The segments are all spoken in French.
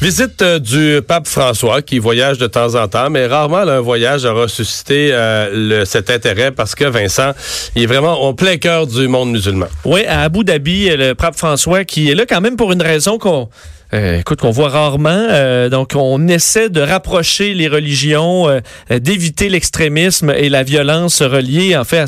Visite euh, du pape François qui voyage de temps en temps, mais rarement là, un voyage aura suscité euh, cet intérêt parce que Vincent, il est vraiment au plein cœur du monde musulman. Oui, à Abu Dhabi, le pape François qui est là quand même pour une raison qu'on euh, écoute, qu'on voit rarement. Euh, donc, on essaie de rapprocher les religions, euh, d'éviter l'extrémisme et la violence reliée, en fait,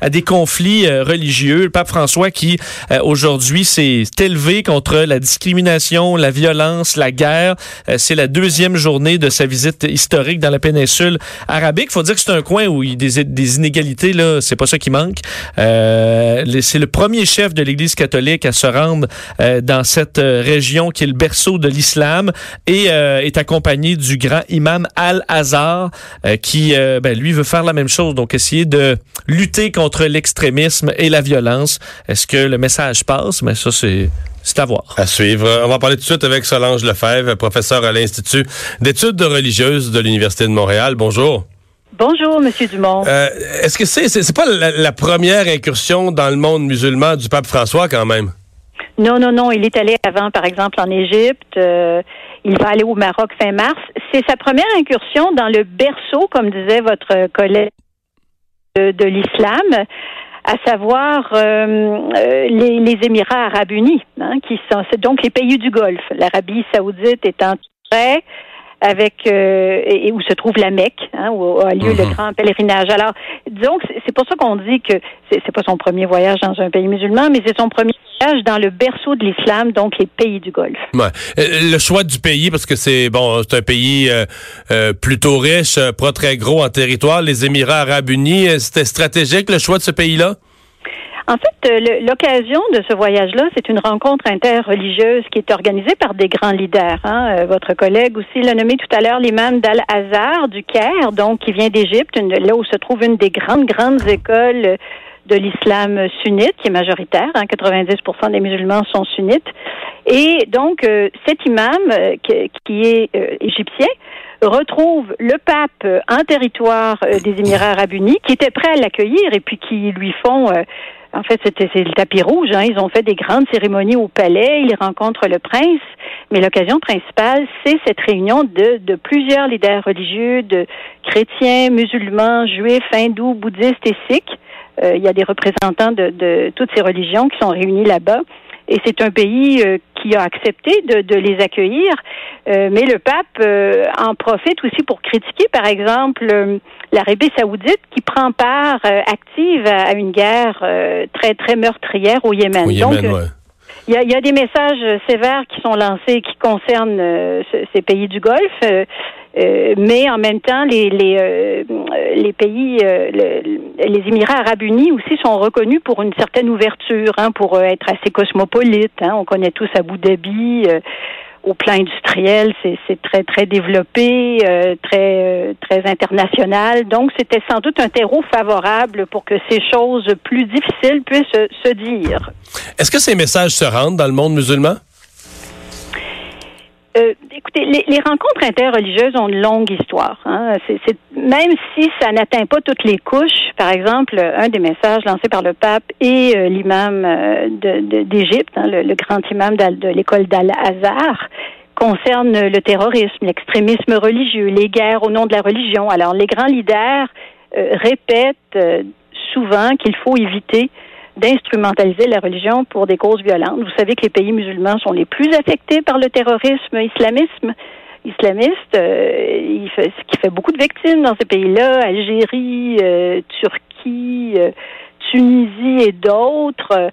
à, des conflits religieux. Le pape François qui, aujourd'hui, s'est élevé contre la discrimination, la violence, la guerre. c'est la deuxième journée de sa visite historique dans la péninsule arabique. faut dire que c'est un coin où il y a des, inégalités, là, c'est pas ça qui manque. c'est le premier chef de l'Église catholique à se rendre dans cette région qui est le berceau de l'islam et euh, est accompagné du grand imam Al-Azhar euh, qui, euh, ben, lui, veut faire la même chose, donc essayer de lutter contre l'extrémisme et la violence. Est-ce que le message passe? Mais ça, c'est... C'est à voir. À suivre. On va parler tout de suite avec Solange Lefebvre, professeur à l'Institut d'études religieuses de l'Université de Montréal. Bonjour. Bonjour, Monsieur Dumont. Euh, Est-ce que c'est c'est pas la, la, première incursion dans le monde musulman du pape François quand même? Non, non, non. Il est allé avant, par exemple, en Égypte. Euh, il va aller au Maroc fin mars. C'est sa première incursion dans le berceau, comme disait votre collègue de, de l'islam, à savoir euh, euh les, les, Émirats arabes unis, hein, qui sont donc les pays du Golfe. L'Arabie saoudite étant très avec euh, et, où se trouve la Mecque, hein, où a lieu le mhm. grand pèlerinage. Alors, disons que c'est pour ça qu'on dit que c'est pas son premier voyage dans un pays musulman, mais c'est son premier voyage dans le berceau de l'islam, donc les pays du Golfe. Ouais. Euh, le choix du pays, parce que c'est bon, c'est un pays euh, plutôt riche, pas très gros en territoire, les Émirats Arabes Unis. C'était stratégique le choix de ce pays-là? En fait, euh, l'occasion de ce voyage-là, c'est une rencontre interreligieuse qui est organisée par des grands leaders. Hein. Euh, votre collègue aussi l'a nommé tout à l'heure l'imam d'Al-Azhar du Caire, donc qui vient d'Égypte, là où se trouve une des grandes, grandes écoles de l'islam sunnite, qui est majoritaire. Hein, 90% des musulmans sont sunnites. Et donc, euh, cet imam, qui, est égyptien, retrouve le pape en territoire des Émirats arabes unis, qui était prêt à l'accueillir et puis qui lui font en fait, c'était le tapis rouge. Hein. Ils ont fait des grandes cérémonies au palais. Ils rencontrent le prince. Mais l'occasion principale, c'est cette réunion de, de plusieurs leaders religieux, de chrétiens, musulmans, juifs, hindous, bouddhistes et sikhs. Euh, il y a des représentants de, de, toutes ces religions qui sont réunis là-bas. Et c'est un pays euh, qui a accepté de, de les accueillir. Euh, mais le pape en profite aussi pour critiquer, par exemple, l'Arabie saoudite qui prend part active à, une guerre très, très meurtrière au Yémen. Donc, il y, a, y, a, des messages sévères qui sont lancés qui concernent ces pays du Golfe, mais en même temps, les, les, les pays, les Émirats arabes unis aussi sont reconnus pour une certaine ouverture, hein, pour être assez cosmopolite. Hein. On connaît tous Abu Dhabi au plan industriel, c'est très très développé, euh, très euh, très international. Donc c'était sans doute un terreau favorable pour que ces choses plus difficiles puissent se dire. Est-ce que ces messages se rendent dans le monde musulman? Euh, écoutez, les, rencontres interreligieuses ont une longue histoire. Hein. Même si ça n'atteint pas toutes les couches, par exemple, un des messages lancés par le pape et euh, l'imam euh, d'Égypte, hein, le, grand imam de l'école d'Al-Azhar, concerne le terrorisme, l'extrémisme religieux, les guerres au nom de la religion. Alors, les grands leaders répètent souvent qu'il faut éviter d'instrumentaliser la religion pour des causes violentes. Vous savez que les pays musulmans sont les plus affectés par le terrorisme islamisme islamiste, euh, ce qui fait beaucoup de victimes dans ces pays-là, Algérie, euh, Turquie, euh, Tunisie et d'autres.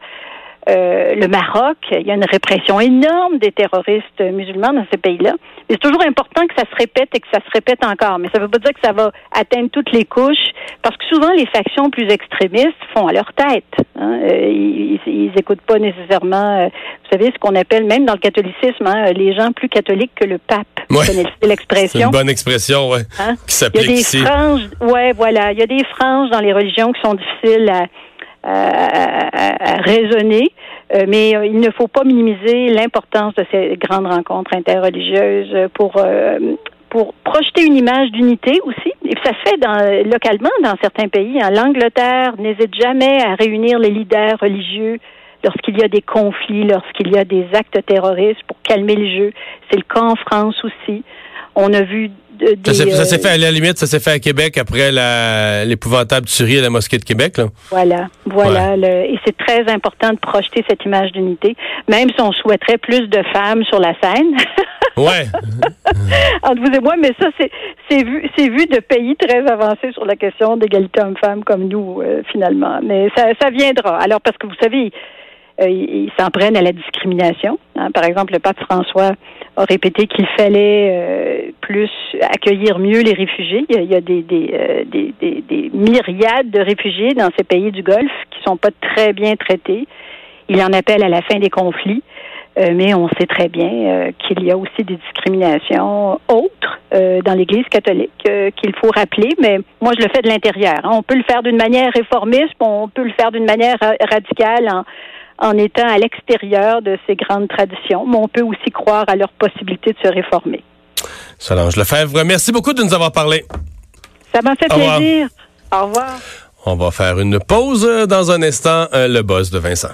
Euh, le Maroc. Il y a une répression énorme des terroristes musulmans dans ces pays-là. Mais c'est toujours important que ça se répète et que ça se répète encore. Mais ça ne veut pas dire que ça va atteindre toutes les couches, parce que souvent les factions plus extrémistes font à leur tête. Hein. Euh, ils, ils, écoutent pas nécessairement, euh, vous savez, ce qu'on appelle même dans le catholicisme, hein, les gens plus catholiques que le pape. Ouais. Vous connaissez l'expression? C'est une bonne expression, ouais, Hein? qui Il y a des ici. franges, ouais, voilà. Il y a des franges dans les religions qui sont difficiles à, à- à- à raisonner, euh, mais euh, il ne faut pas minimiser l'importance de ces grandes rencontres interreligieuses pour euh, pour projeter une image d'unité aussi. Et ça se fait dans, localement dans certains pays. hein. L'Angleterre n'hésite jamais à réunir les leaders religieux lorsqu'il y a des conflits, lorsqu'il y a des actes terroristes pour calmer le jeu. C'est le cas en France aussi. On a vu Ça s'est ça s'est euh, fait à la limite, ça s'est fait à Québec après l'épouvantable tuerie à la mosquée de Québec. Là. Voilà, voilà. le- et c'est très important de projeter cette image d'unité, même si on souhaiterait plus de femmes sur la scène. Ouais. Entre vous et moi, mais ça, c'est vu, vu de pays très avancés sur la question d'égalité homme-femme comme nous, euh, finalement. Mais ça, ça viendra. Alors, parce que vous savez, ils ils s'en prennent à la discrimination. hein. Par exemple, le pape François a répété qu'il fallait euh, plus accueillir mieux les réfugiés. Il y a, euh, des, des- des myriades de réfugiés dans ces pays du Golfe qui sont pas très bien traités. Il en appelle à la fin des conflits. Euh, mais on sait très bien euh, qu'il y a aussi des discriminations autres euh, dans l'Église catholique euh, qu'il faut rappeler. Mais moi, je le fais de l'intérieur. hein. On peut le faire d'une manière réformiste, on peut le faire d'une manière ra- radicale en, en étant à l'extérieur de ces grandes traditions. Mais on peut aussi croire à leur possibilité de se réformer. Solange Lefebvre, merci beaucoup de nous avoir parlé. Ça m'a fait Au revoir. plaisir. Au revoir. On va faire une pause euh, dans un instant. euh, le boss de Vincent.